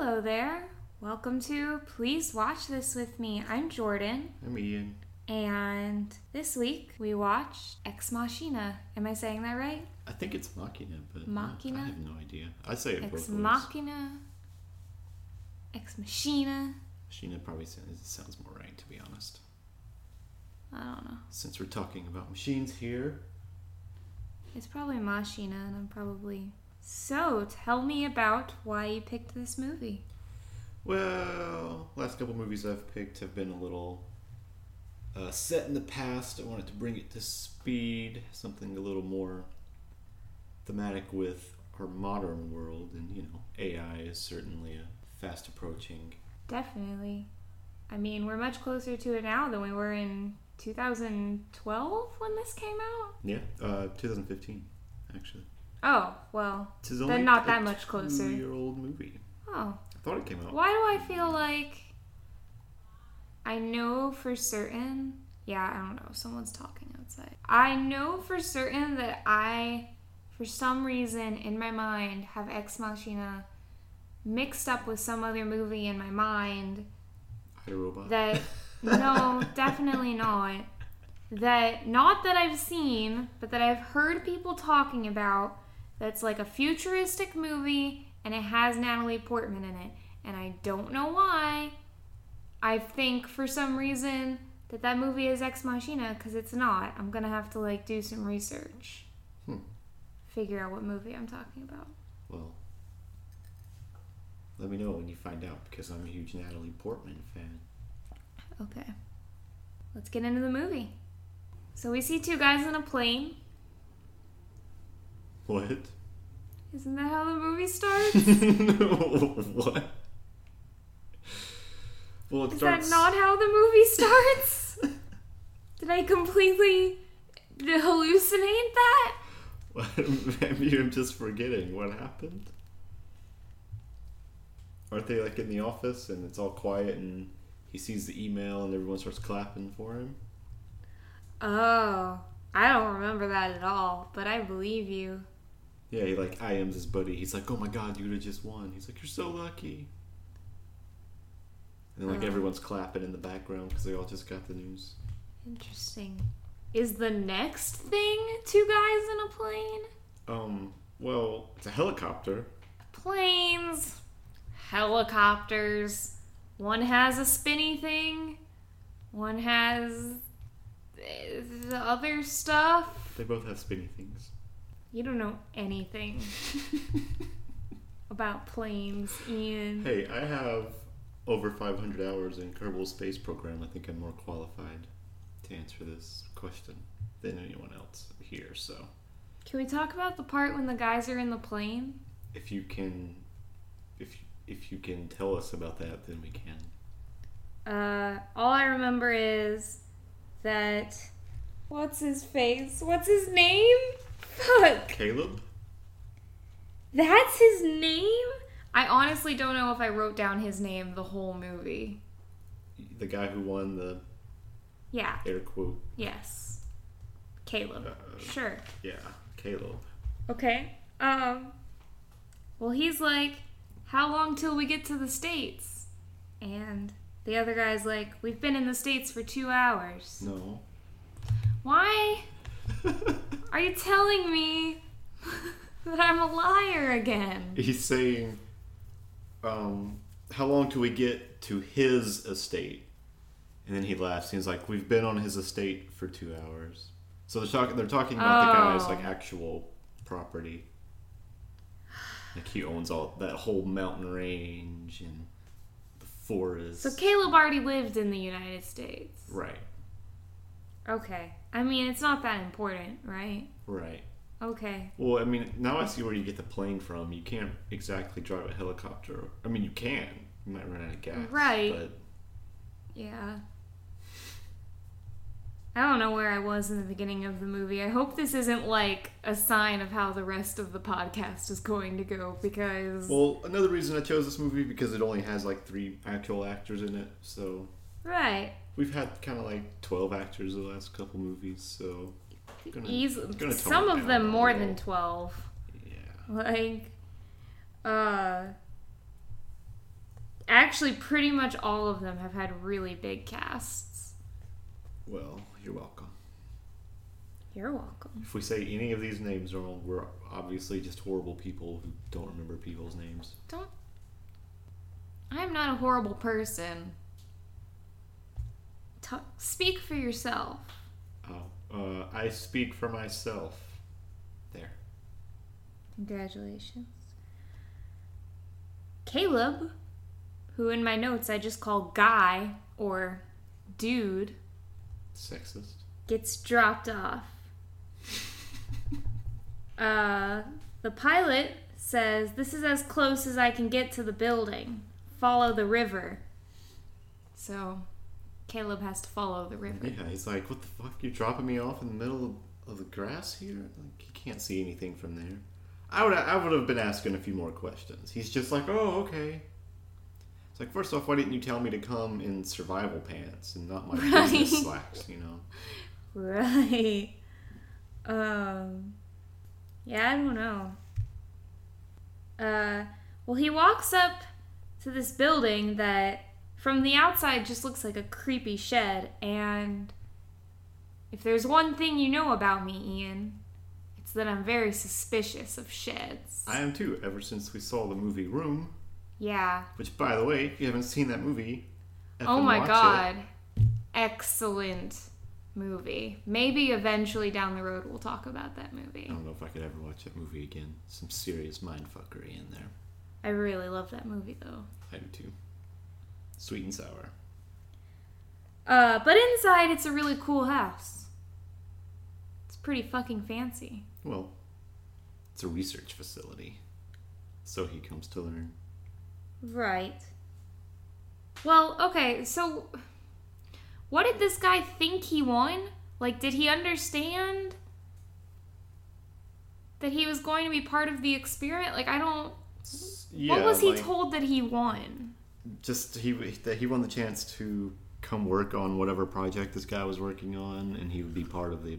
Hello there. Welcome to Please Watch This With Me. I'm Jordan, I'm Ian. and this week we watched Ex Machina. Am I saying that right? I think it's Machina, but Machina? I have no idea. I say it Ex both ways. Machina. Ex Machina. Machina probably sounds, sounds more right, to be honest. I don't know. Since we're talking about machines here, It's probably Machina, and I'm probably. So, tell me about why you picked this movie. well, last couple movies I've picked have been a little uh, set in the past. I wanted to bring it to speed, something a little more thematic with our modern world, and you know, AI is certainly a fast approaching. Definitely. I mean, we're much closer to it now than we were in 2012 when this came out. Yeah, uh, 2015, actually. Oh, well. This is Then not a that much closer. Two-year-old movie. Oh. I thought it came out. Why do I feel like I know for certain? Yeah, I don't know. Someone's talking outside. I know for certain that I, for some reason in my mind, have Ex Machina mixed up with some other movie in my mind I Robot. that no, definitely not. That not that I've seen, but that I've heard people talking about. That's like a futuristic movie, and it has Natalie Portman in it, and I don't know why. I think for some reason that that movie is Ex Machina because it's not. I'm gonna have to like do some research, Hmm. figure out what movie I'm talking about. Well, let me know when you find out because I'm a huge Natalie Portman fan. Okay. Let's get into the movie. So we see two guys in a plane. What? Isn't that how the movie starts? what? Well, it Is starts. that not how the movie starts? Did I completely hallucinate that? Maybe I'm just forgetting what happened. Aren't they like in the office and it's all quiet and he sees the email and everyone starts clapping for him? Oh, I don't remember that at all, but I believe you. Yeah, he like IMs his buddy. He's like, "Oh my god, you would have just won." He's like, "You're so lucky." And then like everyone's clapping in the background because they all just got the news. Interesting. Is the next thing two guys in a plane? Um, well, it's a helicopter. Planes, helicopters. One has a spinny thing, one has eh, the other stuff. They both have spinny things. You don't know anything about planes, Ian. Hey, I have over 500 hours in Kerbal Space Program. I think I'm more qualified to answer this question than anyone else here. So, Can we talk about the part when the guys are in the plane? if you can, if if you can tell us about that, then we can. Uh, all I remember is that. What's his face? What's his name? Fuck! Caleb. That's his name? I honestly don't know if I wrote down his name the whole movie. The guy who won the Yeah, air quote. yes. Caleb. Uh, Sure. Yeah, Caleb. Okay. Um well he's like, How long till we get to the States? And the other guy's like, We've been in the States for two hours. No. Why are you telling me that I'm a liar again? He's saying, um, how long till we get to his estate? And then he laughs. He's like, we've been on his estate for two hours. So they're talking. They're talking about the guy's Oh. like actual property. Like he owns all that whole mountain range and the forest. So Caleb already lived in the United States. right, Okay. I mean, it's not that important, right? right. Okay. Well, I mean, now I see where you get the plane from. You can't exactly drive a helicopter. I mean, you can. You might run out of gas. Right. But Yeah. I don't know where I was in the beginning of the movie. I hope this isn't like a sign of how the rest of the podcast is going to go because. Well, another reason I chose this movie because it only has like three actual actors in it. So right. We've had kind of like twelve actors the last couple movies. So gonna, Easy. gonna Some of them more than 12. yeah. Like, uh, Actually, pretty much all of them have had really big casts. Well, you're welcome. You're welcome. If we say any of these names wrong, we're obviously just horrible people who don't remember people's names. Don't. I'm not a horrible person. T- speak for yourself. Oh, uh, I speak for myself. There. Congratulations. Caleb, who in my notes I just call Guy or Dude, Sexist. gets dropped off. Uh, the pilot says, This is as close as I can get to the building. Follow the river. So, Caleb has to follow the river. Yeah, he's like, what the fuck? You're dropping me off in the middle of, of the grass here? Like, he can't see anything from there. I would I would have been asking a few more questions. He's just like, oh, okay. It's like, first off, why didn't you tell me to come in survival pants and not my Right. business slacks, you know? Right. Um. Yeah, I don't know. Uh. Well, he walks up to this building that, from the outside, just looks like a creepy shed. And if there's one thing you know about me, Ian, it's that I'm very suspicious of sheds. I am too, ever since we saw the movie Room, yeah. which, by the way, if you haven't seen that movie, Oh my watch it. god. Excellent movie. Maybe eventually down the road we'll talk about that movie. I don't know if I could ever watch that movie again. Some serious mindfuckery in there. I really love that movie though. I do too. Sweet and sour. Uh, but inside it's a really cool house. It's pretty fucking fancy. Well, it's a research facility. So he comes to learn. Right. Well, okay, so what did this guy think he won? Like, did he understand that he was going to be part of the experiment? Like, I don't. Yeah, what was he like, told that he won? Just he that he won the chance to come work on whatever project this guy was working on, and he would be part of the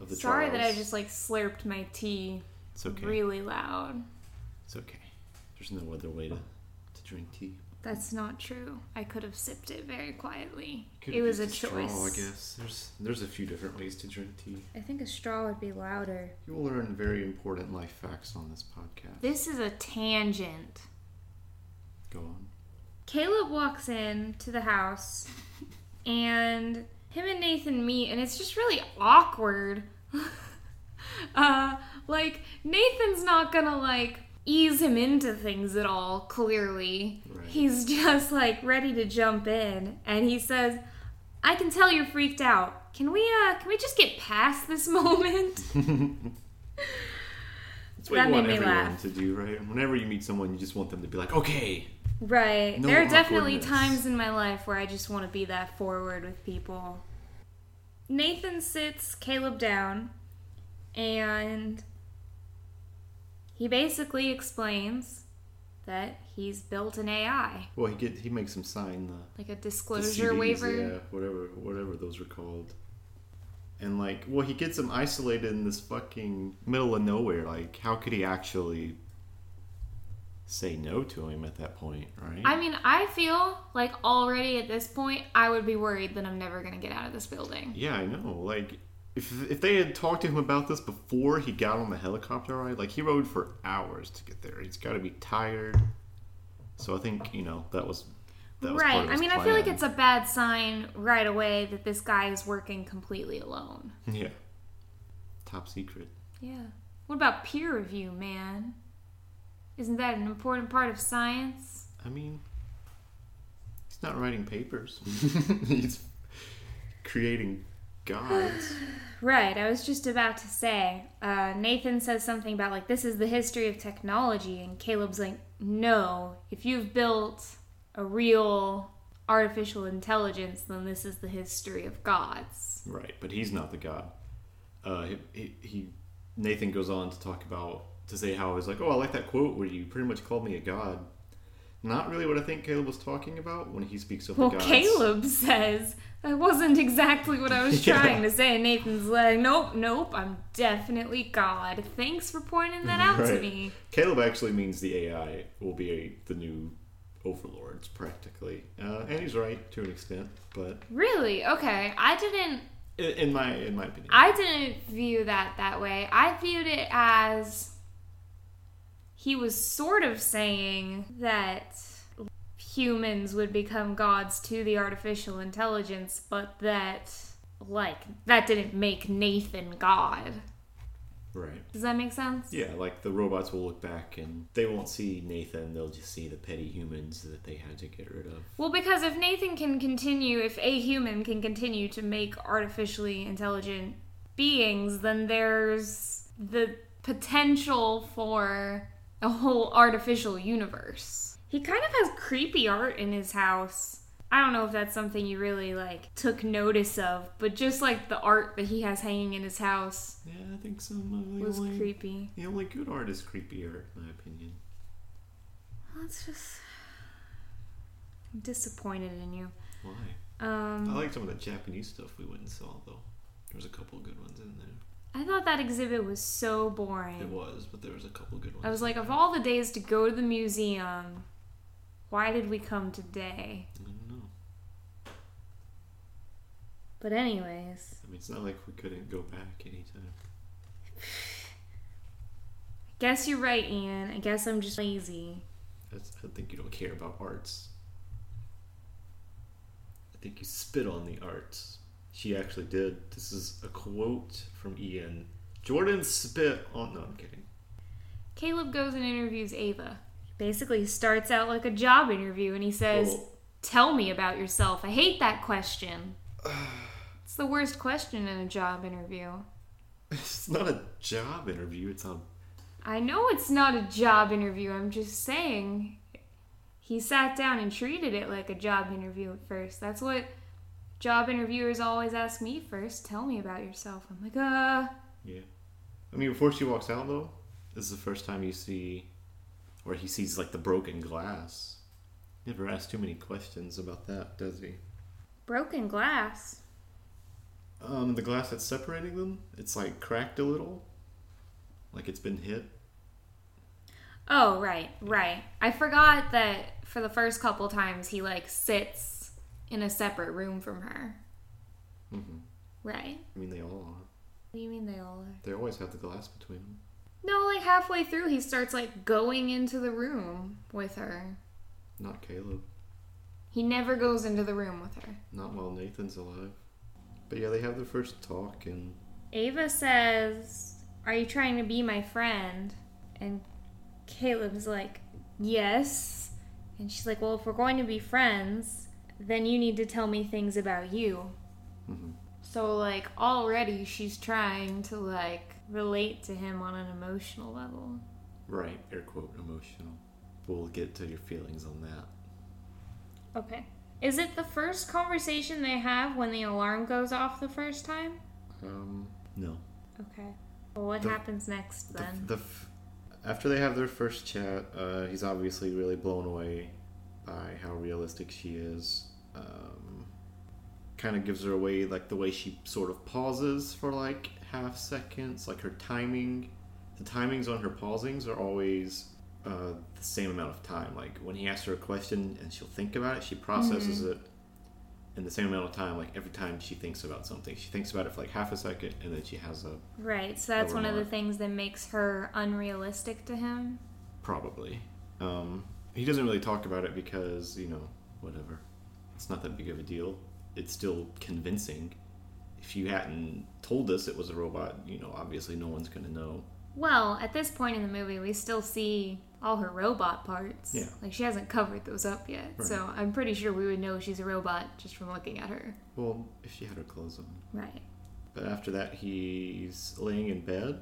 of the Sorry that I just like slurped my tea It's okay. really loud. It's okay. There's no other way to to drink tea. That's not true. I could have sipped it very quietly. Could it was a choice. Straw, I guess there's there's a few different ways to drink tea. I think a straw would be louder. You will learn very important life facts on this podcast. This is a tangent. Go on. Caleb walks in to the house and him and Nathan meet and it's just really awkward. uh like Nathan's not going to like ease him into things at all clearly. Right. He's just like ready to jump in and he says, "I can tell you're freaked out. Can we uh can we just get past this moment?" That's what That you want everyone laugh. to do, right? Whenever you meet someone, you just want them to be like, okay, Right. No there are definitely times in my life where I just want to be that forward with people. Nathan sits Caleb down and he basically explains that he's built an AI, well, he get he makes him sign the like a disclosure CDs, waiver. yeah, whatever, whatever those were called. And like, well, he gets him isolated in this fucking middle of nowhere. Like, how could he actually say no to him at that point, right? I mean, I feel like already at this point, I would be worried that I'm never going to get out of this building. yeah, I know. Like, if if they had talked to him about this before he got on the helicopter ride, like he rode for hours to get there. He's got to be tired. So I think you know that was that was part right. I mean, I feel like it's a bad sign right away that this guy is working completely alone. yeah, top secret. Yeah. What about peer review, man? Isn't that an important part of science? I mean, he's not writing papers. he's creating gods. Right, I was just about to say. Uh, Nathan says something about, like, this is the history of technology, and Caleb's like, no, if you've built a real artificial intelligence, then this is the history of gods. Right, but he's not the god. Uh, he, he, he Nathan goes on to talk about to say how I was like, oh, I like that quote where you pretty much called me a god. Not really what I think Caleb was talking about when he speaks of Well, the gods. Caleb says that wasn't exactly what I was Yeah. trying to say. Nathan's like, nope, nope, I'm definitely God. Thanks for pointing that out to me. Caleb actually means the AI will be a, the new overlords practically. Uh, and he's right to an extent, but Really? Okay. I didn't in, in my in my opinion, I didn't view that that way. I viewed it as he was sort of saying that humans would become gods to the artificial intelligence, but that like that didn't make Nathan God. right. Does that make sense? Yeah, like the robots will look back and they won't see Nathan; they'll just see the petty humans that they had to get rid of. Well, because if Nathan can continue, if a human can continue to make artificially intelligent beings, then there's the potential for a whole artificial universe. He kind of has creepy art in his house. I don't know if that's something you really like took notice of, but just like the art that he has hanging in his house Yeah, I think some of the was only creepy. the only good art is creepy art, in my opinion. That's just I'm disappointed in you. Why? Um, I like some of the Japanese stuff we went and saw though. There was a couple good ones in there. I thought that exhibit was so boring. It was, but there was a couple good ones. I was like, of all the days to go to the museum, why did we come today? I don't know. But anyways, I mean, it's not like we couldn't go back anytime. I guess you're right, Ian. I guess I'm just lazy. That's, I think you don't care about arts. I think you spit on the arts. She actually did. This is a quote from Ian. Jordan spit on. No, I'm kidding. Caleb goes and interviews Ava. He basically starts out like a job interview and he says, Well- Tell me about yourself. I hate that question. it's the worst question in a job interview. It's not a job interview. It's a. I know it's not a job interview. I'm just saying he sat down and treated it like a job interview at first. That's what job interviewers always ask me first. Tell me about yourself. I'm like, uh, Yeah. I mean, before she walks out, though, this is the first time you see, or he sees like the broken glass. Never asked too many questions about that, does he? broken glass. Um, the glass that's separating them, it's like cracked a little, like it's been hit. Oh, right, right. I forgot that for the first couple times he like sits in a separate room from her. hmm Right. I mean, they all are. What do you mean they all are? They always have the glass between them. No, like halfway through he starts like going into the room with her. Not Caleb. He never goes into the room with her. Not while Nathan's alive. But yeah, they have their first talk, and Ava says, Are you trying to be my friend? And Caleb's like, Yes. And she's like, Well, if we're going to be friends, then you need to tell me things about you. mhm. So, like, already she's trying to, like, relate to him on an emotional level. right, air quote, emotional. We'll get to your feelings on that. Okay. Is it the first conversation they have when the alarm goes off the first time? Um, no. Okay. Well, what The- happens next The, then? the f- after they have their first chat, uh, he's obviously really blown away by how realistic she is. Um, kind of gives her away, like the way she sort of pauses for like half seconds, like her timing. The timings on her pausings are always uh, the same amount of time. Like when he asks her a question and she'll think about it, she processes it in the same amount of time. Like every time she thinks about something, she thinks about it for like half a second, and then she has a Right, so that's one of the things that makes her unrealistic to him. Probably. Um, he doesn't really talk about it because, you know, whatever. It's not that big of a deal. It's still convincing. If you hadn't told us it was a robot, you know, obviously no one's going to know. Well, at this point in the movie, we still see all her robot parts. Yeah. Like, she hasn't covered those up yet. Right. So I'm pretty sure we would know she's a robot just from looking at her. Well, if she had her clothes on. Right. But after that, he's laying in bed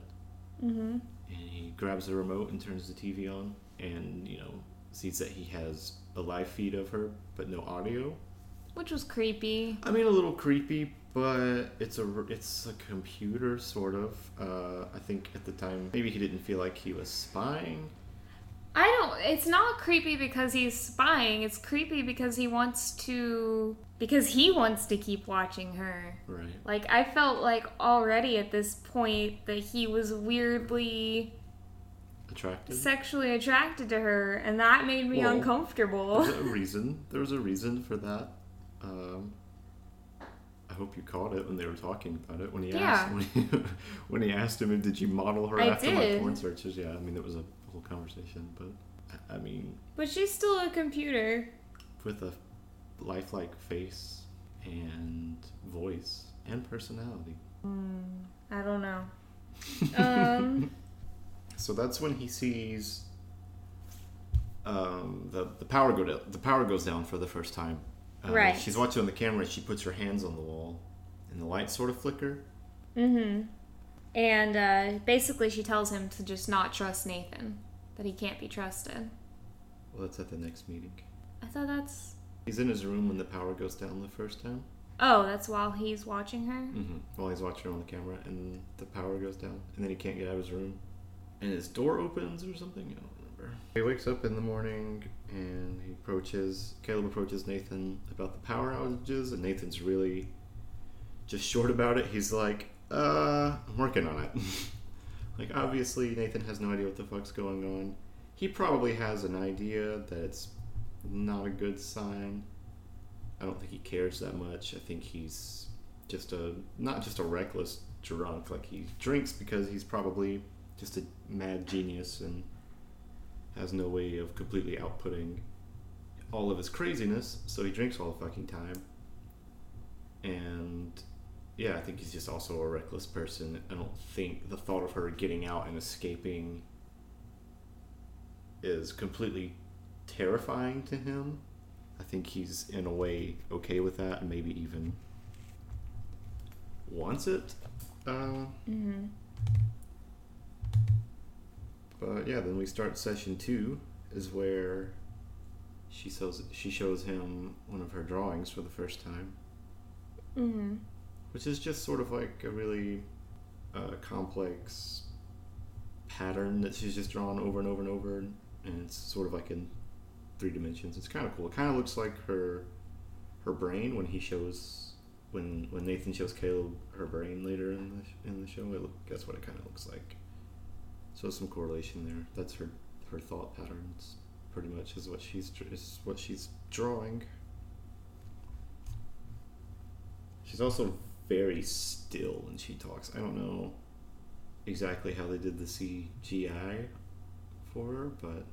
Mm-hmm. and he grabs the remote and turns the TV on and, you know, sees that he has a live feed of her but no audio. Which was creepy. I mean, a little creepy, but it's a it's a computer sort of. Uh, I think at the time maybe he didn't feel like he was spying. I don't. It's not creepy because he's spying. It's creepy because he wants to. Because he wants to keep watching her. Right. Like, I felt like already at this point that he was weirdly attracted. sexually attracted to her, and that made me Well, uncomfortable. There's a reason. There was a reason for that. Um, I hope you caught it when they were talking about it. When he asked, when he, when he asked him, "Did you model her I after my did. porn searches?" Yeah, I mean, it was a whole conversation, but I- mean, But she's still a computer. with a lifelike face and voice and personality. I don't know. Um, So that's when he sees um, the the power go down. The power goes down for the first time. Uh, Right. She's watching on the camera. She puts her hands on the wall, and the lights sort of flicker. mm-hmm. And uh, basically, she tells him to just not trust Nathan, that he can't be trusted. Well, that's at the next meeting. I thought that's. He's in his room when the power goes down the first time. Oh, that's while he's watching her? Mm-hmm. While he's watching her on the camera, and the power goes down, and then he can't get out of his room, and his door opens or something. I don't remember. He wakes up in the morning and he approaches. Caleb approaches Nathan about the power outages, and Nathan's really just short about it. He's like, "Uh, I'm working on it." like obviously, Nathan has no idea what the fuck's going on. He probably has an idea that it's not a good sign. I don't think he cares that much. I think he's just a not just a reckless drunk. Like he drinks because he's probably just a mad genius and has no way of completely outputting all of his craziness. So he drinks all the fucking time. And yeah, I think he's just also a reckless person. I don't think the thought of her getting out and escaping is completely terrifying to him. I think he's in a way okay with that and maybe even wants it. Uh, Mm-hmm. But yeah, then we start session two, is where she shows she shows him one of her drawings for the first time, Mm-hmm. which is just sort of like a really uh, complex pattern that she's just drawn over and over and over, and it's sort of like in three dimensions. It's kind of cool. It kind of looks like her her brain when he shows when when Nathan shows Caleb her brain later in the in the show. It look, that's what it kind of looks like. So some correlation there. That's her her thought patterns. Pretty much is what she's is what she's drawing. She's also very still when she talks. I don't know exactly how they did the CGI for her, but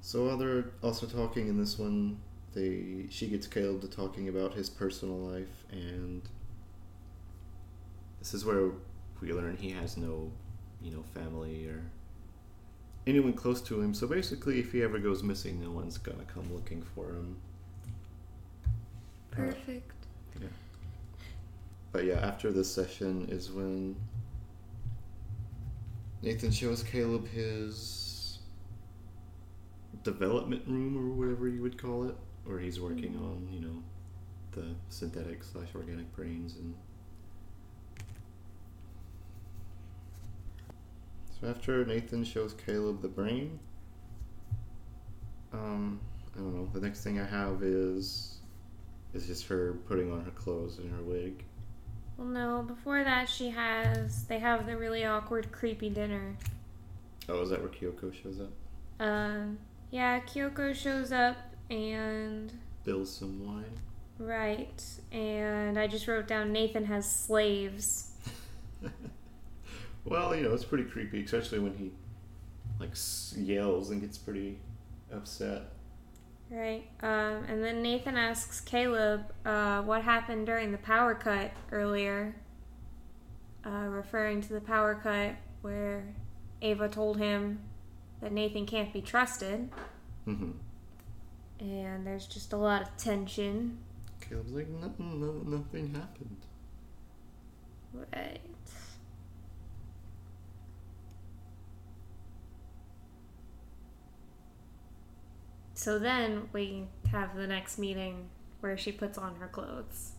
so while they're also talking in this one, they she gets Caleb to talking about his personal life, and this is where we learn he has no, you know, family or anyone close to him. So basically, if he ever goes missing, no one's gonna come looking for him. Perfect. Uh, yeah. But yeah, after this session is when Nathan shows Caleb his development room or whatever you would call it, where he's working mm-hmm. on, you know, the synthetic slash organic brains and after Nathan shows Caleb the brain, um, I don't know. The next thing I have is is just her putting on her clothes and her wig. Well, no, before that, she has. They have the really awkward, creepy dinner. Oh, is that where Kyoko shows up? Um, yeah, Kyoko shows up and. Bills some wine. Right. And I just wrote down Nathan has slaves. well, you know, it's pretty creepy, especially when he like yells and gets pretty upset. Right. Um, and then Nathan asks Caleb uh, what happened during the power cut earlier, uh, referring to the power cut where Ava told him that Nathan can't be trusted. Mm-hmm. And there's just a lot of tension. Caleb's like, nothing, no, nothing happened. Right. So then we have the next meeting where she puts on her clothes.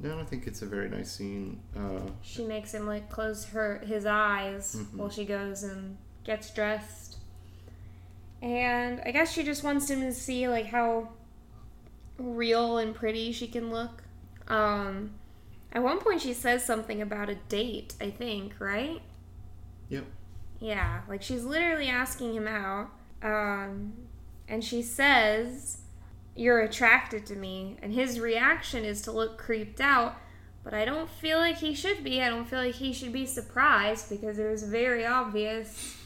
No, I think it's a very nice scene. Uh, She makes him like close her his eyes Mhm. while she goes and gets dressed. And I guess she just wants him to see like how real and pretty she can look. Um at one point she says something about a date, I think, right? Yep. Yeah, like she's literally asking him out. Um, and she says, You're attracted to me. And his reaction is to look creeped out. But I don't feel like he should be. I don't feel like he should be surprised because it was very obvious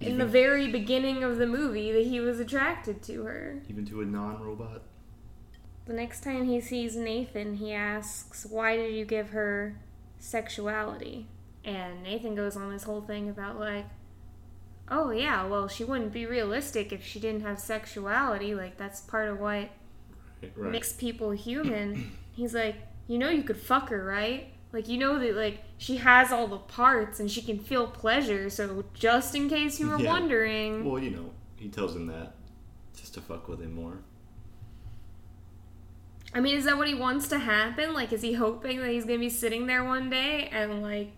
in the very beginning of the movie that he was attracted to her. Even to a non-robot. The next time he sees Nathan, he asks, Why did you give her sexuality? And Nathan goes on this whole thing about, like, oh, yeah, well, she wouldn't be realistic if she didn't have sexuality. Like, that's part of what Right. makes people human. He's like, You know, you could fuck her, right? Like, you know that, like, she has all the parts and she can feel pleasure. So, just in case you were Yeah. wondering. Well, you know, he tells him that just to fuck with him more. I mean, is that what he wants to happen? Like, is he hoping that he's gonna be sitting there one day and like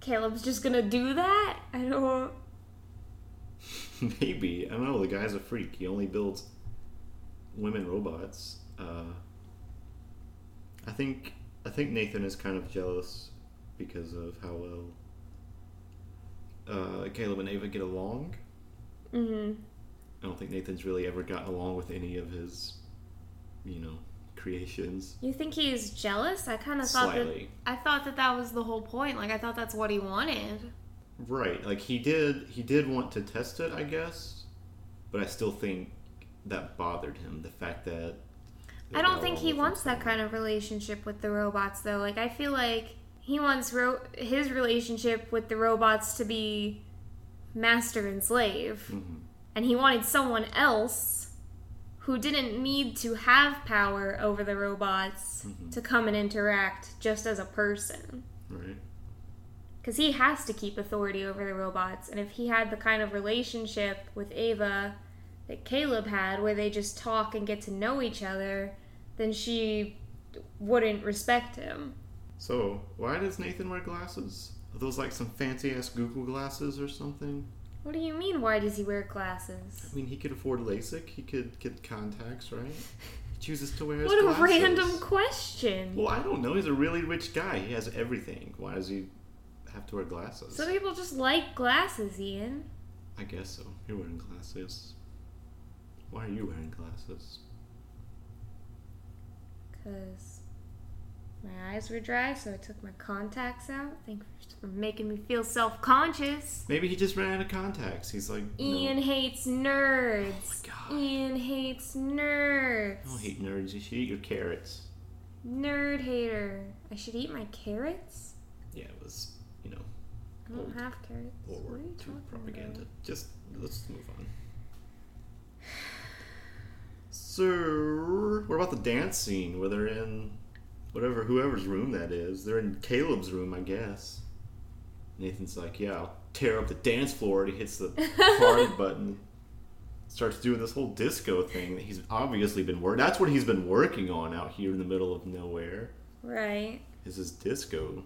Caleb's just gonna do that? I don't. Maybe I don't know. The guy's a freak. He only builds women robots. Uh, I think I think Nathan is kind of jealous because of how well uh, Caleb and Ava get along. Mm-hmm. I don't think Nathan's really ever gotten along with any of his, you know, creations. You think he's jealous? I kind of thought that. I thought that that was the whole point. Like, I thought that's what he wanted. Right. Like he did he did want to test it, I guess. But I still think that bothered him, the fact that I don't think he wants that kind of relationship with the robots, though. Like, I feel like he wants ro- his relationship with the robots to be master and slave. Mhm. and he wanted someone else who didn't need to have power over the robots Mhm. to come and interact just as a person. Right. Because he has to keep authority over the robots, and if he had the kind of relationship with Ava that Caleb had, where they just talk and get to know each other, then she wouldn't respect him. So, why does Nathan wear glasses? Are those like some fancy ass Google glasses or something? What do you mean, why does he wear glasses? I mean, he could afford LASIK. He could get contacts, right? He chooses to wear his What a glasses. random question! Well, I don't know. He's a really rich guy. He has everything. Why does he have to wear glasses? Some people just like glasses, Ian. I guess so. You're wearing glasses. Why are you wearing glasses? because my eyes were dry, so I took my contacts out. Thank you for making me feel self conscious. Maybe he just ran out of contacts. He's like, no, Ian hates nerds. Oh my God. Ian hates nerds. I don't hate nerds. You should eat your carrots. Nerd hater. I should eat my carrots? Yeah, it was, I don't have carrots. World what are you talking propaganda. about? Just let's move on. So, what about the dance scene where they're in whatever whoever's room that is? They're in Caleb's room, I guess. Nathan's like, "Yeah, I'll tear up the dance floor." And he hits the party button, starts doing this whole disco thing that he's obviously been working. That's what he's been working on out here in the middle of nowhere. Right. Is his disco?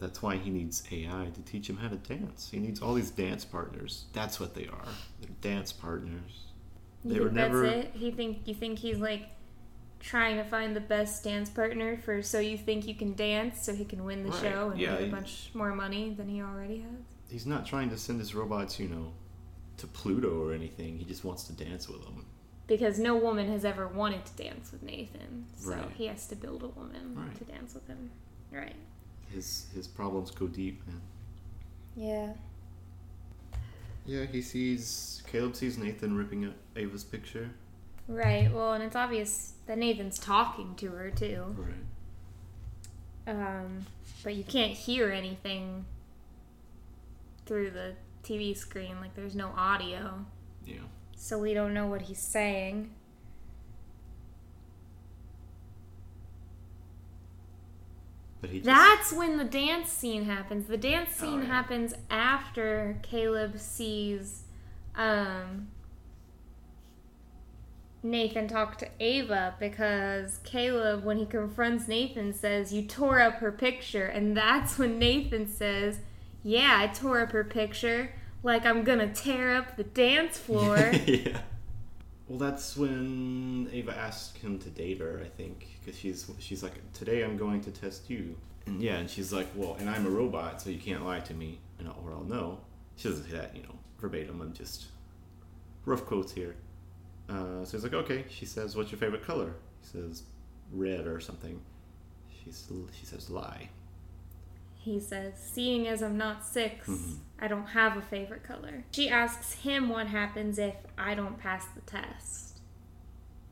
That's why he needs AI to teach him how to dance. He needs all these dance partners. That's what they are. They're dance partners. You They were never- that's it? He think you think he's like trying to find the best dance partner for so you think you can dance so he can win the Right, show and yeah, get a he- bunch more money than he already has. He's not trying to send his robots, you know, to Pluto or anything. He just wants to dance with them. Because no woman has ever wanted to dance with Nathan. So Right. he has to build a woman Right. to dance with him. Right. His his problems go deep, man. Yeah. Yeah, he sees Caleb sees Nathan ripping up Ava's picture. Right. Well, and it's obvious that Nathan's talking to her too. Right. Um, but you can't hear anything through the TV screen. Like there's no audio, Yeah. so we don't know what he's saying. But he just That's when the dance scene happens. The dance Oh, scene yeah. happens after Caleb sees um, Nathan talk to Ava because Caleb, when he confronts Nathan, says, You tore up her picture. And that's when Nathan says, Yeah, I tore up her picture. Like I'm gonna tear up the dance floor. yeah. Well, that's when Ava asked him to date her, I think, because she's she's like, today I'm going to test you, and yeah, and she's like, well, and I'm a robot, so you can't lie to me, and or I'll know. She doesn't say that, you know, verbatim. I'm just rough quotes here. Uh, so he's like, okay. She says, what's your favorite color? He says, red or something. She's, she says, lie. He says, Seeing as I'm not 6 Mhm. I don't have a favorite color. She asks him what happens if I don't pass the test.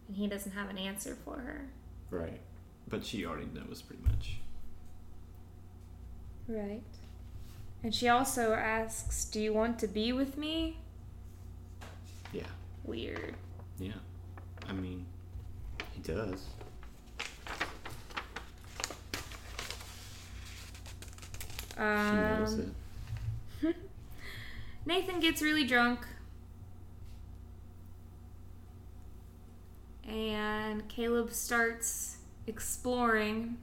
And he doesn't have an answer for her. Right. But she already knows pretty much. Right. And she also asks, Do you want to be with me? Yeah. Weird. Yeah. I mean, he does. She knows Um. Nathan gets really drunk. And Caleb starts exploring.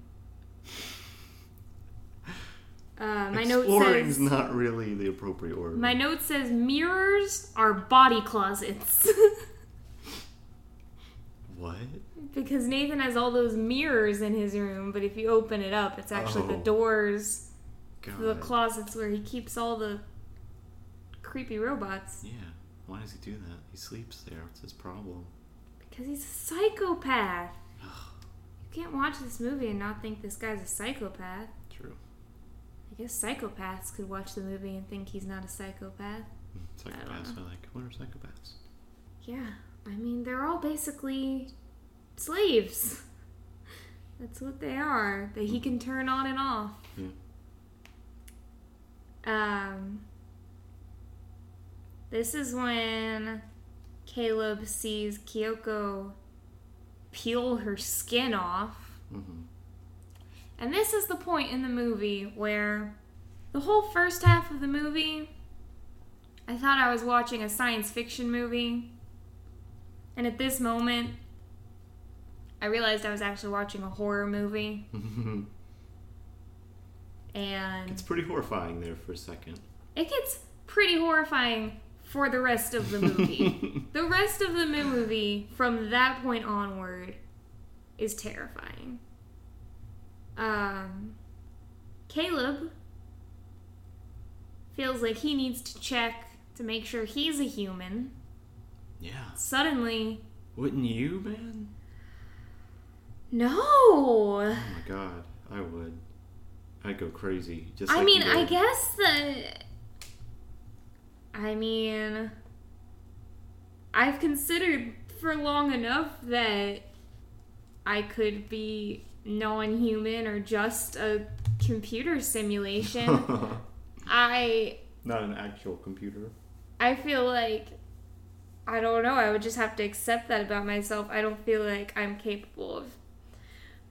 Uh, my note says not really the appropriate word. my note says mirrors are body closets what? because Nathan has all those mirrors in his room, but if you open it up, it's actually the Oh. doors God. the closets where he keeps all the creepy robots. Yeah. Why does he do that? He sleeps there. What's his problem? Because he's a psychopath. You can't watch this movie and not think this guy's a psychopath. True. I guess psychopaths could watch the movie and think he's not a psychopath. Hmm, Psychopaths. I, like. What are psychopaths? Yeah, I mean, they're all basically slaves. That's what they are, that he can turn on and off. Yeah. Um, this is when Caleb sees Kyoko peel her skin off. Mm-hmm. And this is the point in the movie where the whole first half of the movie, I thought I was watching a science fiction movie. And at this moment, I realized I was actually watching a horror movie. And it's pretty horrifying there for a second. it gets pretty horrifying for the rest of the movie. the rest of the movie, from that point onward, is terrifying. Um, Caleb feels like he needs to check to make sure he's a human. Yeah. Suddenly, Wouldn't you, man? no. Oh my god, I would. I'd go crazy. Just. I like mean, I guess the. I mean, I've considered for long enough that I could be non human or just a computer simulation. I Not an actual computer. I feel like I don't know, I would just have to accept that about myself. I don't feel like I'm capable of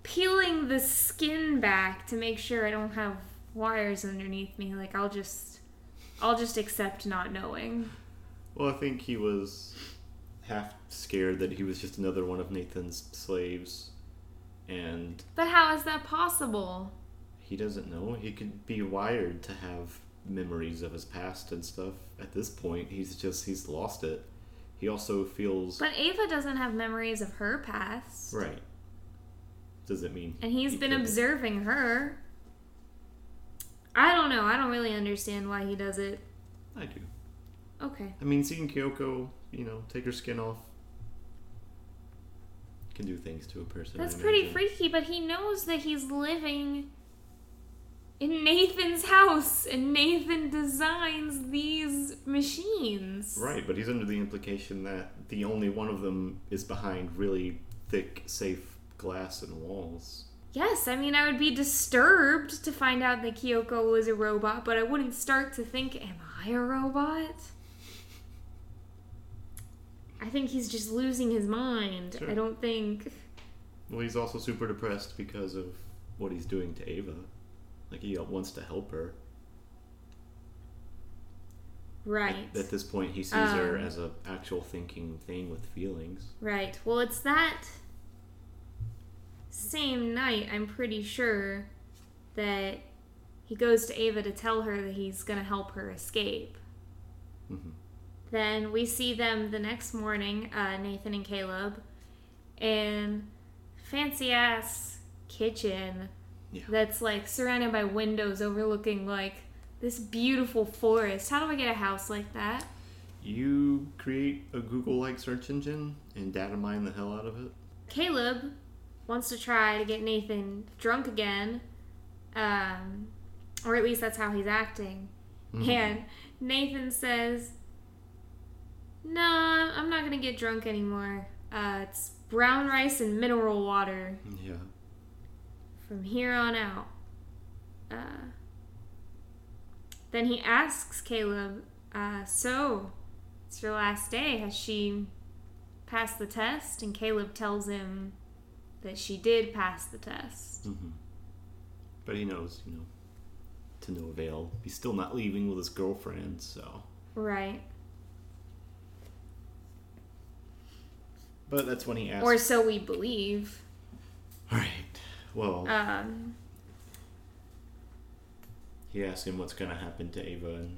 peeling the skin back to make sure I don't have wires underneath me. Like I'll just I'll just accept not knowing. Well, I think he was half scared that he was just another one of Nathan's slaves, and But how is that possible? he doesn't know. He could be wired to have memories of his past and stuff. At this point, he's just he's lost it. He also feels But Ava doesn't have memories of her past. right. Does it mean? And he's he been couldn't? observing her. I don't know. I don't really understand why he does it. I do. Okay. I mean, seeing Kyoko, you know, take her skin off, can do things to a person. That's pretty freaky, but he knows that he's living in Nathan's house and Nathan designs these machines. Right, but he's under the implication that the only one of them is behind really thick, safe glass and walls. Yes, I mean, I would be disturbed to find out that Kyoko was a robot, but I wouldn't start to think, am I a robot? I think he's just losing his mind. Sure. I don't think. Well, he's also super depressed because of what he's doing to Ava. Like he wants to help her. Right. At, at this point, he sees her Um, as an actual thinking thing with feelings. Right. Well, it's that same night, I'm pretty sure, that he goes to Ava to tell her that he's going to help her escape. hmm Then we see them the next morning, uh, Nathan and Caleb, in fancy ass kitchen Yeah. that's like surrounded by windows overlooking like this beautiful forest. How do I get a house like that? You create a Google like search engine and data mine the hell out of it. Caleb wants to try to get Nathan drunk again, um, or at least that's how he's acting. Mhm. And Nathan says, "Nah, I'm not gonna get drunk anymore. Uh, it's brown rice and mineral water Yeah. from here on out." Uh, then he asks Caleb, uh, "So, it's your last day. Has she passed the test?" And Caleb tells him that she did pass the test. hmm But he knows, you know, to no avail. He's still not leaving with his girlfriend, so. Right. But that's when he asks. Or so we believe. All right. Well, Um, he asks him what's going to happen to Ava, and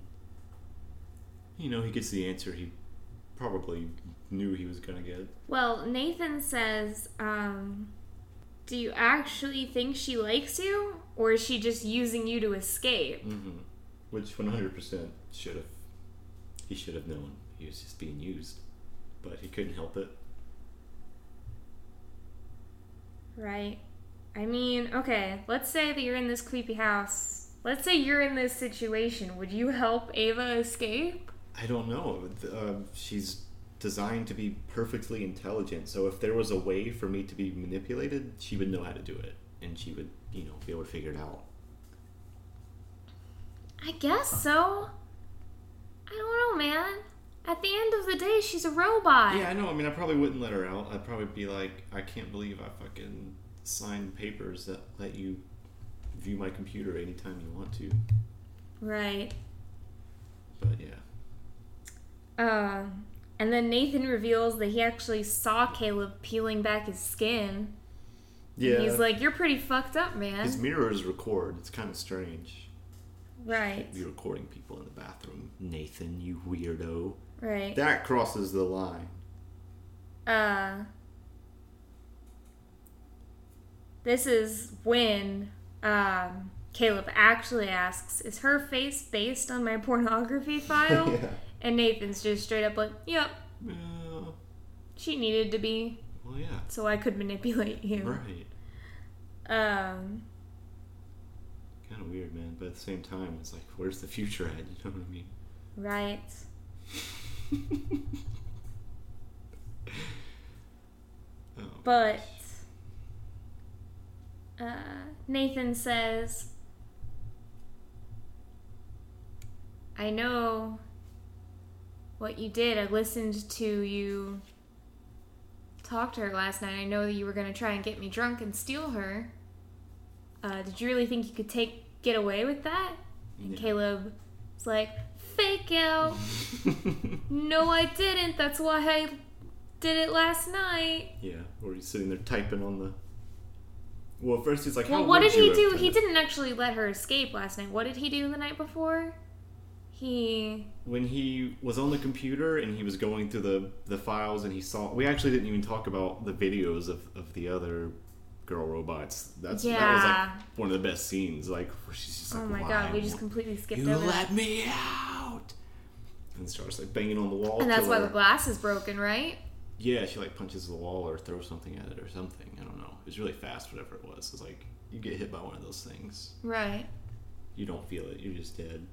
you know he gets the answer he probably knew he was going to get. well, Nathan says, um, Do you actually think she likes you? Or is she just using you to escape? Mm-hmm. Which 100% should have. He should have known he was just being used, but he couldn't help it. Right. I mean, okay, let's say that you're in this creepy house. Let's say you're in this situation. Would you help Ava escape? I don't know. Uh, she's designed to be perfectly intelligent, so if there was a way for me to be manipulated, she would know how to do it, and she would, you know, be able to figure it out. I guess so. I don't know, man. At the end of the day, she's a robot. Yeah, I know. I mean, I probably wouldn't let her out. I'd probably be like, I can't believe I fucking signed papers that let you view my computer anytime you want to. Right. But yeah. Um, and then Nathan reveals that he actually saw Caleb peeling back his skin. Yeah. He's like, "You're pretty fucked up, man." his mirrors record. It's kind of strange. right. Be recording people in the bathroom. Nathan, you weirdo. Right. That crosses the line. Uh. This is when um, Caleb actually asks, "Is her face based on my pornography file?" yeah. And Nathan's just straight up like, "Yep, Uh, she needed to be, well, yeah. so I could manipulate you." Right. Um. Kind of weird, man. But at the same time, it's like, where's the future at? You know what I mean? Right. oh, But uh, Nathan says, I know what you did. I listened to you talk to her last night. I know that you were going to try and get me drunk and steal her. Uh, did you really think you could take get away with that? And Yeah. Caleb was like, fake out. no, I didn't. That's why I did it last night. yeah, or he's sitting there typing on the. Well, first he's like, Well, "How what did he do? He didn't actually let her escape last night. What did he do the night before? He. when he was on the computer and he was going through the the files and he saw we actually didn't even talk about the videos of, of the other girl robots that's that was Yeah. like one of the best scenes like where she's just like Oh my "Why god, we just completely skipped you over let me out and starts like banging on the wall And that's why her- the glass is broken, right? yeah she like punches the wall or throws something at it or something i don't know it was really fast whatever it was it's like you get hit by one of those things Right. you don't feel it you're just dead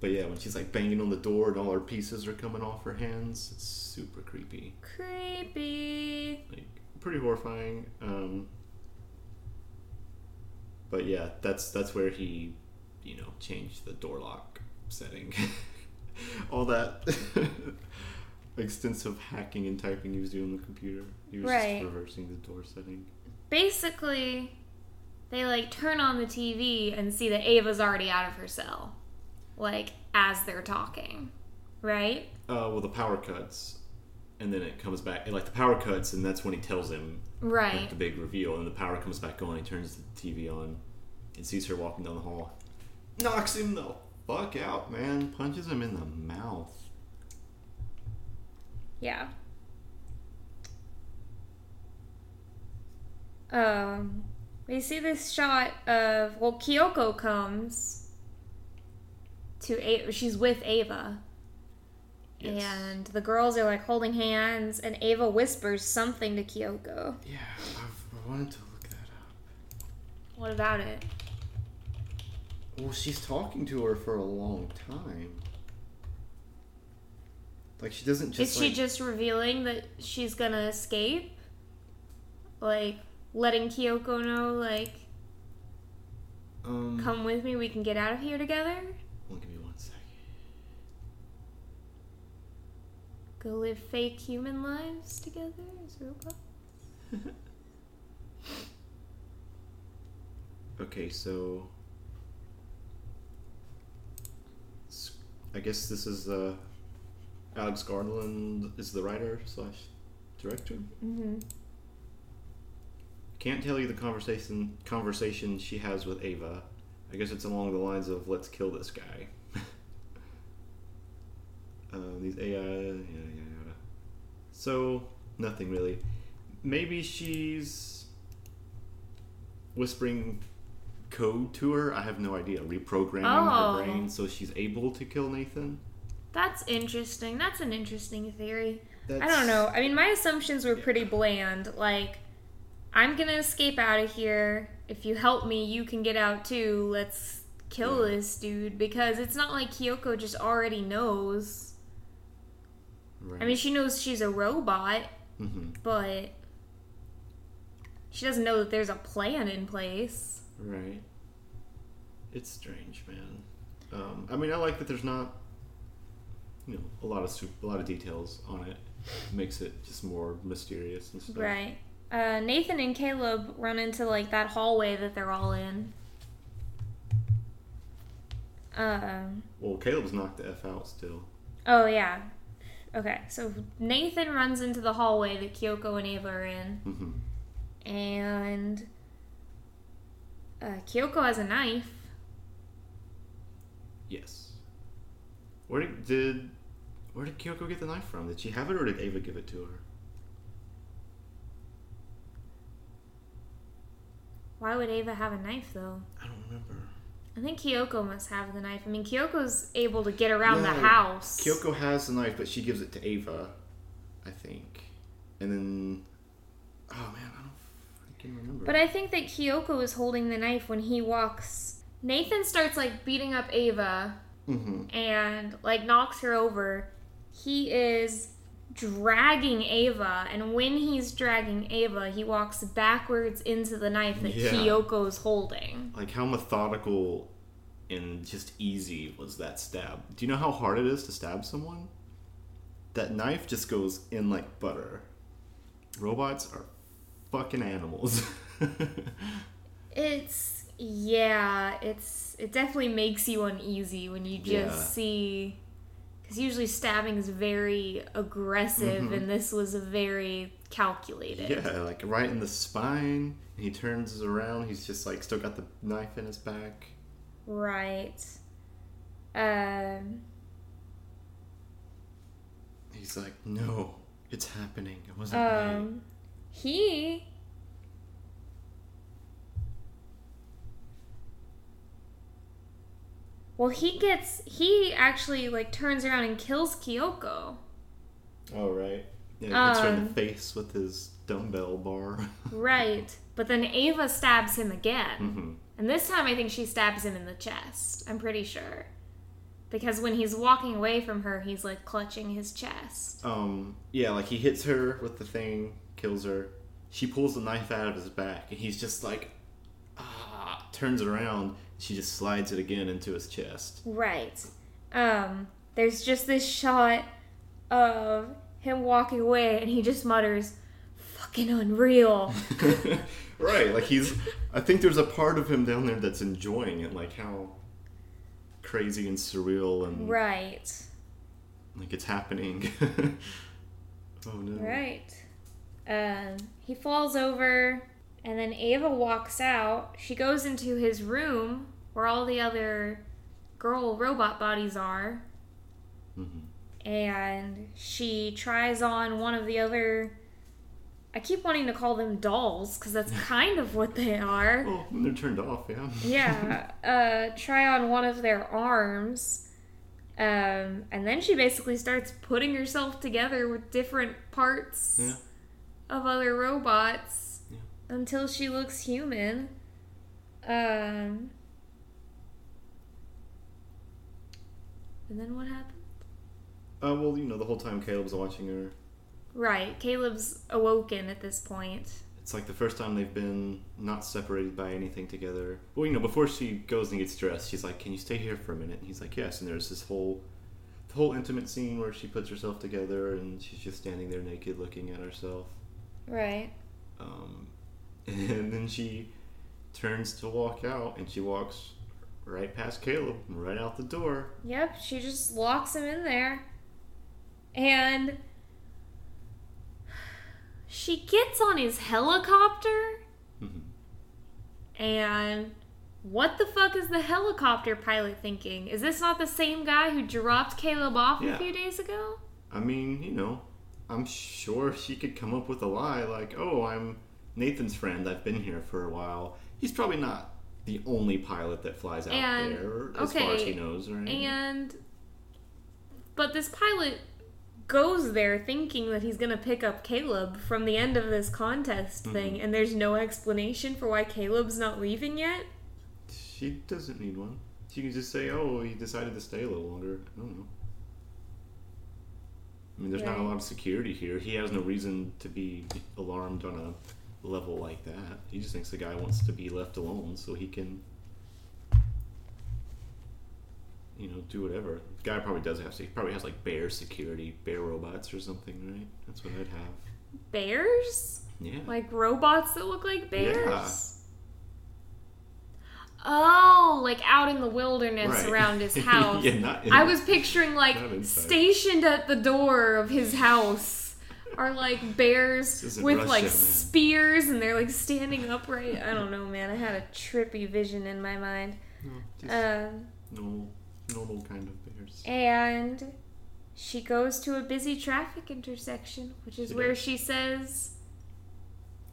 but yeah when she's like banging on the door and all her pieces are coming off her hands it's super creepy Creepy. like pretty horrifying um but yeah that's that's where he you know changed the door lock setting all that extensive hacking and typing he was doing on the computer he was Right. just reversing the door setting Basically, they like turn on the TV and see that Ava's already out of her cell. Like, as they're talking. Right? uh well the power cuts and then it comes back and like the power cuts and that's when he tells him like, Right. the big reveal and the power comes back on he turns the tv on and sees her walking down the hall knocks him the fuck out man punches him in the mouth Yeah. Um, we see this shot of well, Kyoko comes to A- she's with Ava. Yes. And the girls are like holding hands, and Ava whispers something to Kyoko. Yeah, I've, I wanted to look that up. What about it? Well, she's talking to her for a long time. Like she doesn't just Is she like, just revealing that she's gonna escape? Like letting Kyoko know, like, um. come with me, we can get out of here together? Well, give me one second. Go live fake human lives together as robots? Okay, so I guess this is uh, Alex Garland is the writer slash director. Mm-hmm. Can't tell you the conversation conversation she has with Ava. I guess it's along the lines of "Let's kill this guy." Uh, these AI, yada, yada, yada. So nothing really. Maybe she's whispering code to her. I have no idea. Reprogramming Oh. her brain so she's able to kill Nathan. That's interesting. That's an interesting theory. That's, I don't know. I mean, my assumptions were pretty bland. Like, I'm gonna escape out of here. If you help me, you can get out too. Let's kill Yeah. this dude. Because it's not like Kyoko just already knows. Right. I mean, she knows she's a robot, hmm but she doesn't know that there's a plan in place. Right. It's strange, man. Um, I mean, I like that there's not, you know, a lot of su- a lot of details on it. Makes it just more mysterious and stuff. Right. Uh, Nathan and Caleb run into like that hallway that they're all in. Um. Well, Caleb's knocked the f out still. Oh yeah. Okay, so Nathan runs into the hallway that Kyoko and Ava are in, hmm and uh, Kyoko has a knife. Yes. Where did, did where did Kyoko get the knife from? Did she have it, or did Ava give it to her? Why would Ava have a knife though? I don't remember. I think Kyoko must have the knife. I mean, Kyoko's able to get around the house. Kyoko has the knife, but she gives it to Ava, I think. And then, oh man, I don't freaking remember. But I think that Kyoko is holding the knife when he walks. Nathan starts like beating up Ava hmm and like knocks her over. He is dragging Ava, and when he's dragging Ava, he walks backwards into the knife that Yeah. Kyoko's holding. Like how methodical and just easy was that stab? Do you know how hard it is to stab someone? That knife just goes in like butter. Robots are fucking animals. It's yeah, it's it definitely makes you uneasy when you just Yeah. see because usually stabbing is very aggressive, Mhm. and this was very calculated. yeah, like right in the spine. And he turns around. He's just like still got the knife in his back. Right. Um. He's like, no, it's happening. It wasn't right. Um. He. Well, he gets he actually like turns around and kills Kyoko. Oh right. Yeah, he hits her in Um, the face with his dumbbell bar. Right. But then Ava stabs him again. hmm And this time I think she stabs him in the chest. I'm pretty sure. Because when he's walking away from her, he's like clutching his chest. Um, yeah, like he hits her with the thing, kills her. She pulls the knife out of his back, and he's just like, turns around. She just slides it again into his chest. Right. Um, there's just this shot of him walking away and he just mutters, fucking unreal. right, like he's. I think there's a part of him down there that's enjoying it, like how crazy and surreal and right. like it's happening. oh no. Right. Um, he falls over and then Ava walks out. She goes into his room where all the other girl robot bodies are. hmm and she tries on one of the other I keep wanting to call them dolls because that's kind of what they are. Well, they're turned off, yeah. Yeah, uh, try on one of their arms, Um, and then she basically starts putting herself together with different parts Yeah. of other robots. Until she looks human. Um, and then what happened? Uh, well, you know, the whole time Caleb's watching her, Right, Caleb's awoken at this point. it's like the first time they've been not separated by anything together. Well, you know, before she goes and gets dressed, she's like, "Can you stay here for a minute?" And he's like, "Yes." And there's this whole, the whole intimate scene where she puts herself together and she's just standing there naked, looking at herself. Right. Um, and then she turns to walk out, and she walks right past Caleb, right out the door. Yep, she just locks him in there. And she gets on his helicopter. Mhm. And what the fuck is the helicopter pilot thinking? Is this not the same guy who dropped Caleb off a few days ago? I mean, you know, I'm sure she could come up with a lie like, "Oh, I'm Nathan's friend. I've been here for a while." He's probably not the only pilot that flies out And- there, as far as he knows, right? And but this pilot goes there thinking that he's gonna pick up Caleb from the end of this contest Mm-hmm. thing, and there's no explanation for why Caleb's not leaving yet. she doesn't need one. She can just say, "Oh, he decided to stay a little longer." I don't know. I mean, there's not a lot of security here. He has no reason to be alarmed on a level like that. He just thinks the guy wants to be left alone so he can, you know, do whatever. The guy probably does have. To, he probably has like bear security, bear robots or something, right? That's what I'd have. Bears? Yeah. Like robots that look like bears? Yeah. Oh, like out in the wilderness Right. around his house. yeah, not. In, I was picturing like stationed at the door of his house are like bears with Russia, like man. spears and they're like standing upright. I don't know, man. I had a trippy vision in my mind. No, Um, normal, normal kind of bears. and she goes to a busy traffic intersection, which is She where does. she says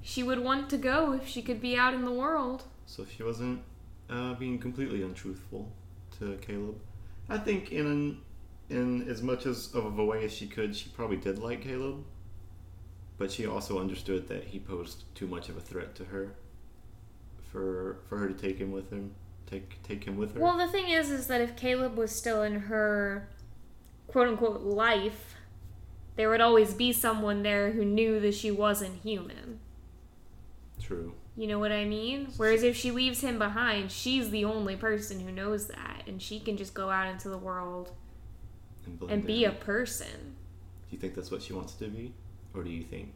she would want to go if she could be out in the world. So she wasn't uh, being completely untruthful to Caleb. I think in in as much as of a way as she could, she probably did like Caleb, but she also understood that he posed too much of a threat to her for for her to take him with him, take take him with her. Well, the thing is, is that if Caleb was still in her quote unquote life, there would always be someone there who knew that she wasn't human. True. You know what I mean? Whereas if she leaves him behind, she's the only person who knows that, and she can just go out into the world And, and be a person. Do you think that's what she wants to be, or do you think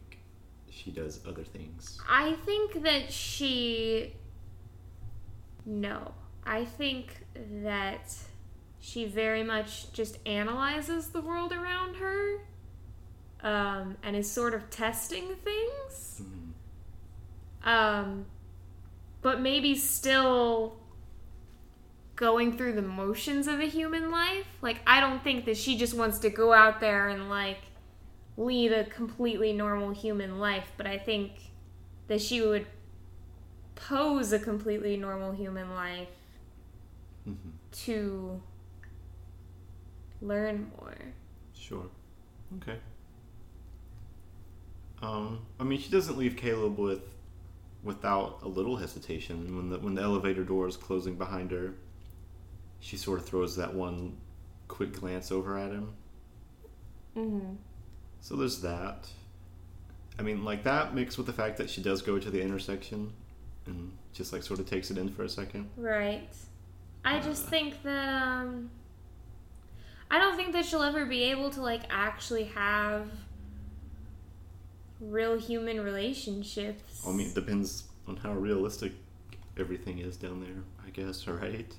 she does other things? I think that she. No. I think that she very much just analyzes the world around her um, and is sort of testing things. Mhm. Um, but maybe still going through the motions of a human life. Like, I don't think that she just wants to go out there and, like, lead a completely normal human life, but I think that she would pose a completely normal human life Mhm. to learn more. Sure. Okay. Um, I mean, she doesn't leave Caleb with without a little hesitation. When the when the elevator door is closing behind her, she sort of throws that one quick glance over at him. Mm-hmm. So there's that. I mean, like that mixed with the fact that she does go to the intersection and just like sort of takes it in for a second. Right. I just Uh. think that um I don't think that she'll ever be able to like actually have real human relationships. I mean, it depends on how realistic everything is down there, I guess, right?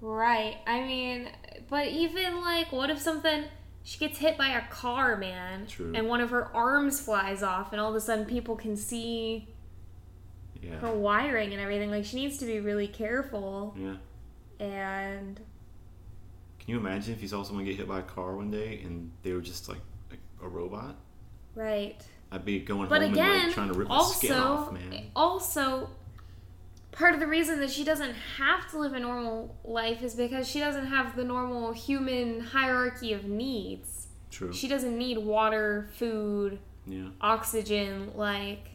right. I mean, but even like what if something she gets hit by a car, man, True. and one of her arms flies off and all of a sudden people can see Yeah. her wiring and everything. Like she needs to be really careful Yeah. and Can you imagine if you saw someone get hit by a car one day and they were just like a, a robot? right. I'd be going But home and again, like trying to rip the also, skin off, man. also, part of the reason that she doesn't have to live a normal life is because she doesn't have the normal human hierarchy of needs. True. She doesn't need water, food, yeah. oxygen, like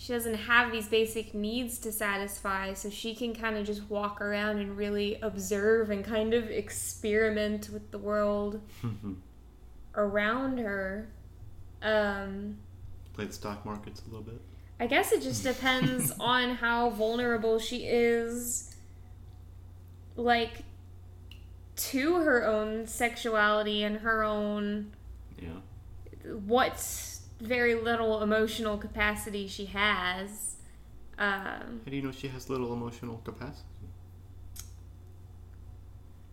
she doesn't have these basic needs to satisfy, so she can kind of just walk around and really observe and kind of experiment with the world around her. Um, Play the stock markets a little bit. I guess it just depends on how vulnerable she is, like, to her own sexuality and her own Yeah. what very little emotional capacity she has. Um, How do you know she has little emotional capacity?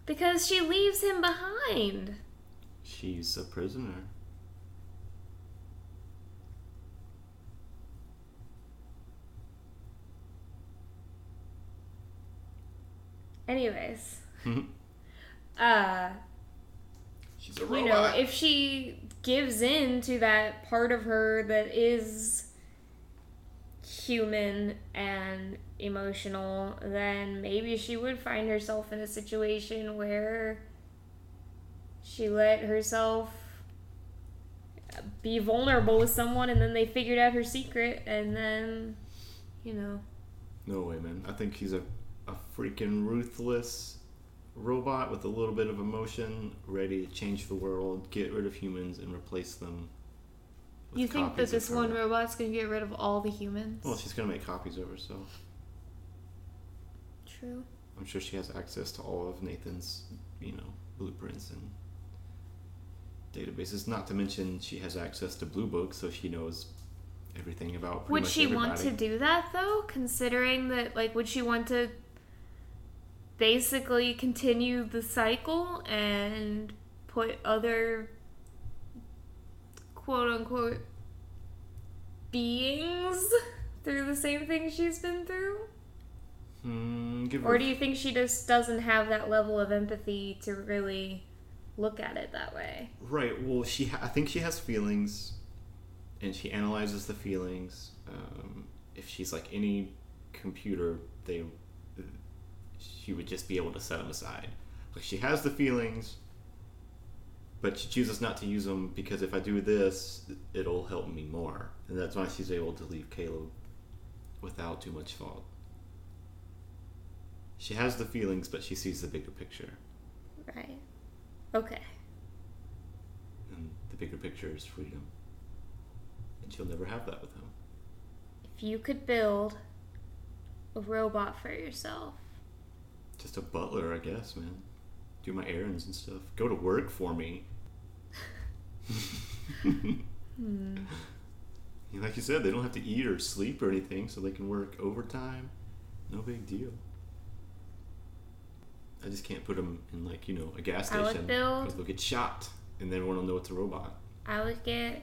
because she leaves him behind. She's a prisoner. Anyways, uh, She's a you know, if she gives in to that part of her that is human and emotional, then maybe she would find herself in a situation where she let herself be vulnerable with someone and then they figured out her secret and then you know. No way, man. I think he's a, a freaking ruthless robot with a little bit of emotion, ready to change the world, get rid of humans, and replace them. with you think that this one robot's gonna get rid of all the humans Well, she's gonna make copies of herself. true I'm sure she has access to all of Nathan's, you know, blueprints and databases. Not to mention, she has access to Blue Book, so she knows everything about. Would much she want to do that though? Considering that, like, would she want to basically continue the cycle and put other quote unquote beings through the same thing she's been through? Give Or do you think she just doesn't have that level of empathy to really look at it that way? Right. Well, she. Ha- I think she has feelings, and she analyzes the feelings. Um, if she's like any computer, they, she would just be able to set them aside. Like she has the feelings, but she chooses not to use them because if I do this, it'll help me more, and that's why she's able to leave Caleb without too much fault. She has the feelings, but she sees the bigger picture, Right. Okay. and the bigger picture is freedom. And she'll never have that with him. If you could build a robot for yourself, Just a butler, I guess, man. Do my errands and stuff. Go to work for me. hmm. Like you said, they don't have to eat or sleep or anything, so they can work overtime. No big deal. I just can't put them in, like, you know, a gas I would station. Because they'll get shot, and then everyone will know it's a robot. I would get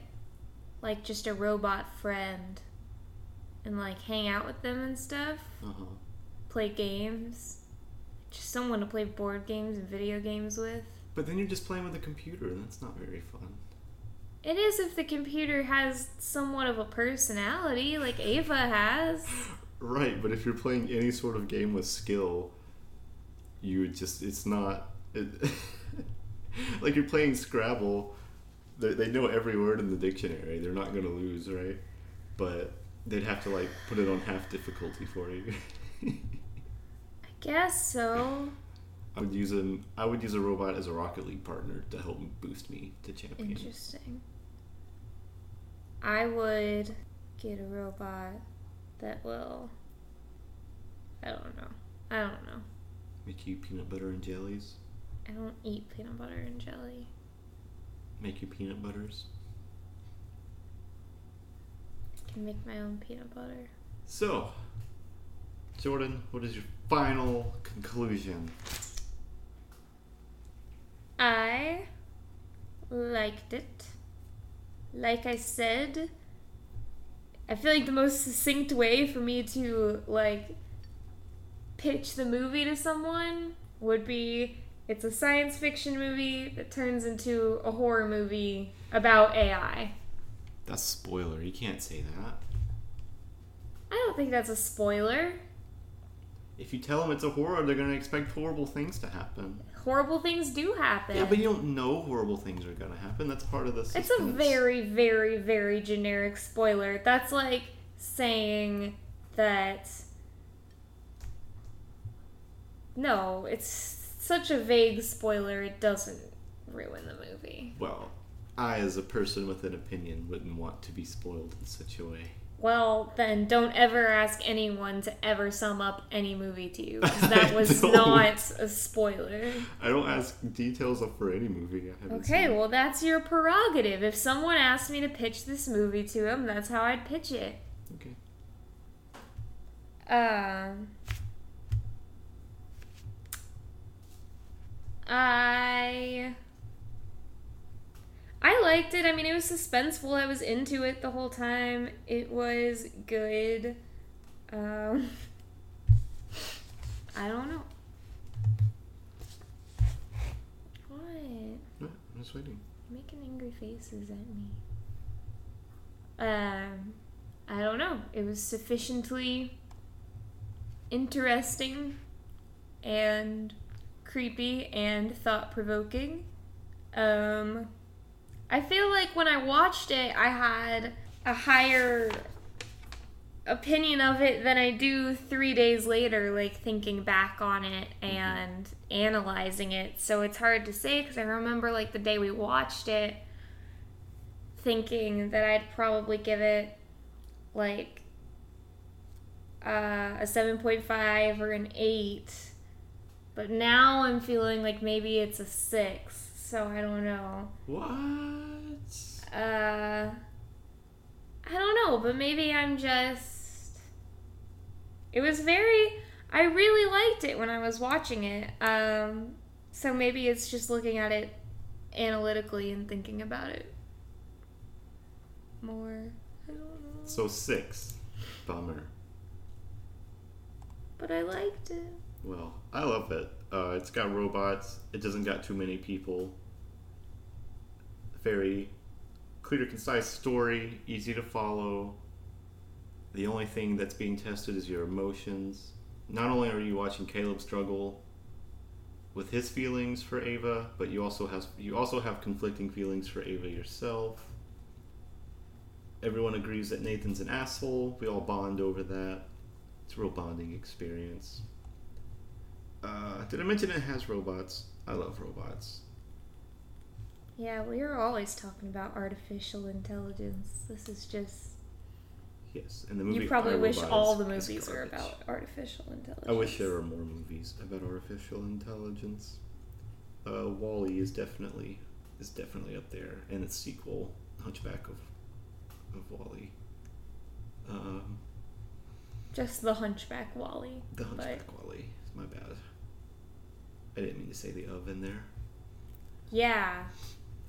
like just a robot friend and like hang out with them and stuff, Uh huh. play games. Just someone to play board games and video games with. But then you're just playing with a computer, and that's not very fun. It is if the computer has somewhat of a personality, like Ava has. Right, but if you're playing any sort of game with skill, you would just, it's not. It, like you're playing Scrabble, they, they know every word in the dictionary. They're not going to lose, right? But they'd have to, like, put it on half difficulty for you. I guess so. I would use an I would use a robot as a Rocket League partner to help boost me to champion. Interesting. I would get a robot that will. I don't know. I don't know. Make you peanut butter and jellies. I don't eat peanut butter and jelly. Make you peanut butters. I can make my own peanut butter. So, Jordan, what is your final conclusion? I liked it. Like I said, I feel like the most succinct way for me to like pitch the movie to someone would be it's a science fiction movie that turns into a horror movie about AI. That's spoiler. You can't say that. I don't think that's a spoiler. If you tell them it's a horror, they're gonna expect horrible things to happen. Horrible things do happen. Yeah, but you don't know horrible things are gonna happen. That's part of the. Suspense. It's a very, very, very generic spoiler. That's like saying that. No, it's such a vague spoiler, it doesn't ruin the movie. Well, I, as a person with an opinion, wouldn't want to be spoiled in such a way. Well, then don't ever ask anyone to ever sum up any movie to you. that was don't. a spoiler. I don't ask details of for any movie. I Okay, seen. well, that's your prerogative. If someone asked me to pitch this movie to him, that's how I'd pitch it. Okay. Um, I I liked it. I mean, it was suspenseful. I was into it the whole time. It was good. Um, I don't know. What? No, I'm just waiting. making angry faces at me. Um, I don't know. It was sufficiently interesting and creepy and thought provoking. Um, I feel like when I watched it, I had a higher opinion of it than I do three days later, like thinking back on it and analyzing it. So it's hard to say because I remember like the day we watched it thinking that I'd probably give it like uh, a 7.5 or an 8. But now I'm feeling like maybe it's a 6. So I don't know. What? Uh, I don't know, but maybe I'm just. It was very. I really liked it when I was watching it. Um, so maybe it's just looking at it analytically and thinking about it more. I don't know. So six. Bummer. But I liked it. Well, I love it. Uh, it's got robots. It doesn't got too many people. Very clear, concise story, easy to follow. The only thing that's being tested is your emotions. Not only are you watching Caleb struggle with his feelings for Ava, but you also have you also have conflicting feelings for Ava yourself. Everyone agrees that Nathan's an asshole. We all bond over that. It's a real bonding experience. Uh, did I mention it has robots? I love robots. Yeah, we are always talking about artificial intelligence. This is just. Yes, and the movie. you probably I, wish Robot all the movies were about artificial intelligence. I wish there were more movies about artificial intelligence. Uh, WALL-E is definitely is definitely up there, and its sequel, Hunchback of of WALL-E. Um, Just the Hunchback WALL-E. the Hunchback WALL-E. My bad. I didn't mean to say the oven there. Yeah.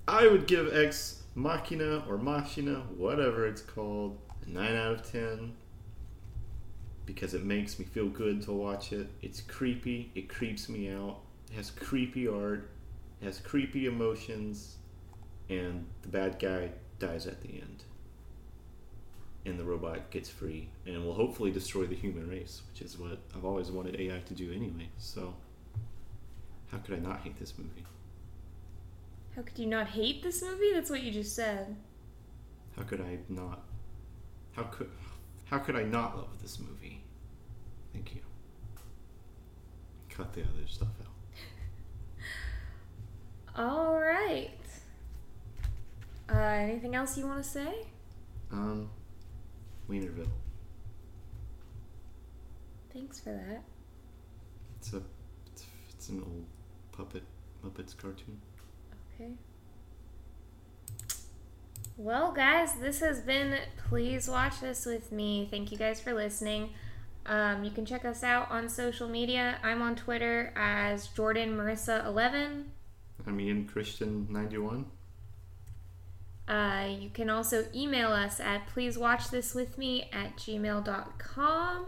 I would give Ex Machina or Machina, whatever it's called, a 9 out of 10 because it makes me feel good to watch it. It's creepy, it creeps me out. It has creepy art, it has creepy emotions, and the bad guy dies at the end. And the robot gets free and will hopefully destroy the human race, which is what I've always wanted AI to do anyway. So, how could I not hate this movie? How could you not hate this movie? That's what you just said. How could I not? How could how could I not love this movie? Thank you. Cut the other stuff out. All right. Uh, anything else you want to say? Um, Wienerville. Thanks for that. It's a it's, it's an old puppet Muppets cartoon. Okay. Well, guys, this has been Please Watch This With Me. Thank you guys for listening. Um, you can check us out on social media. I'm on Twitter as Jordan Marissa11. I'm Ian Christian ninety one. Uh, you can also email us at pleasewatchthiswithme at gmail.com.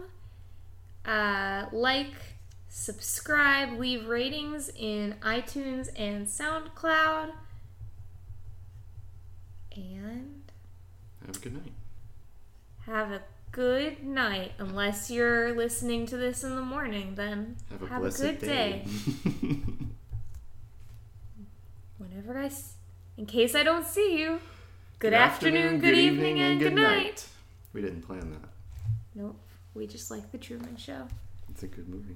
Uh, like, subscribe, leave ratings in iTunes and SoundCloud. And Have a good night. have a good night. Unless you're listening to this in the morning, then Have a have a good day. whenever I, s- in case I don't see you, good, afternoon, good, evening, and good night. We didn't plan that. Nope, we just like the Truman Show. It's a good movie.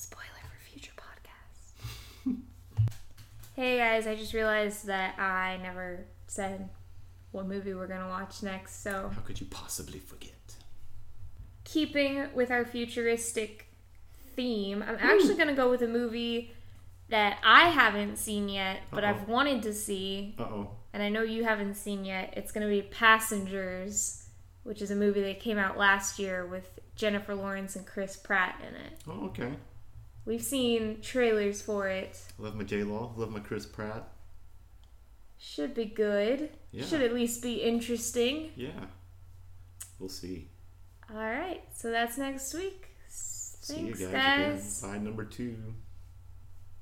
Spoiler for future podcasts. hey guys, I just realized that I never said what movie we're gonna watch next, so How could you possibly forget? keeping with our futuristic theme, I'm actually gonna go with a movie that I haven't seen yet, but I've wanted to see, Uh oh. and I know you haven't seen yet. It's gonna be Passengers, which is a movie that came out last year with Jennifer Lawrence and Chris Pratt in it. Oh, okay. We've seen trailers for it. Love my J Law. Love my Chris Pratt. Should be good. Yeah. Should at least be interesting. Yeah. We'll see. All right, so that's next week. See Thanks, you guys, guys. again. Bye, number two.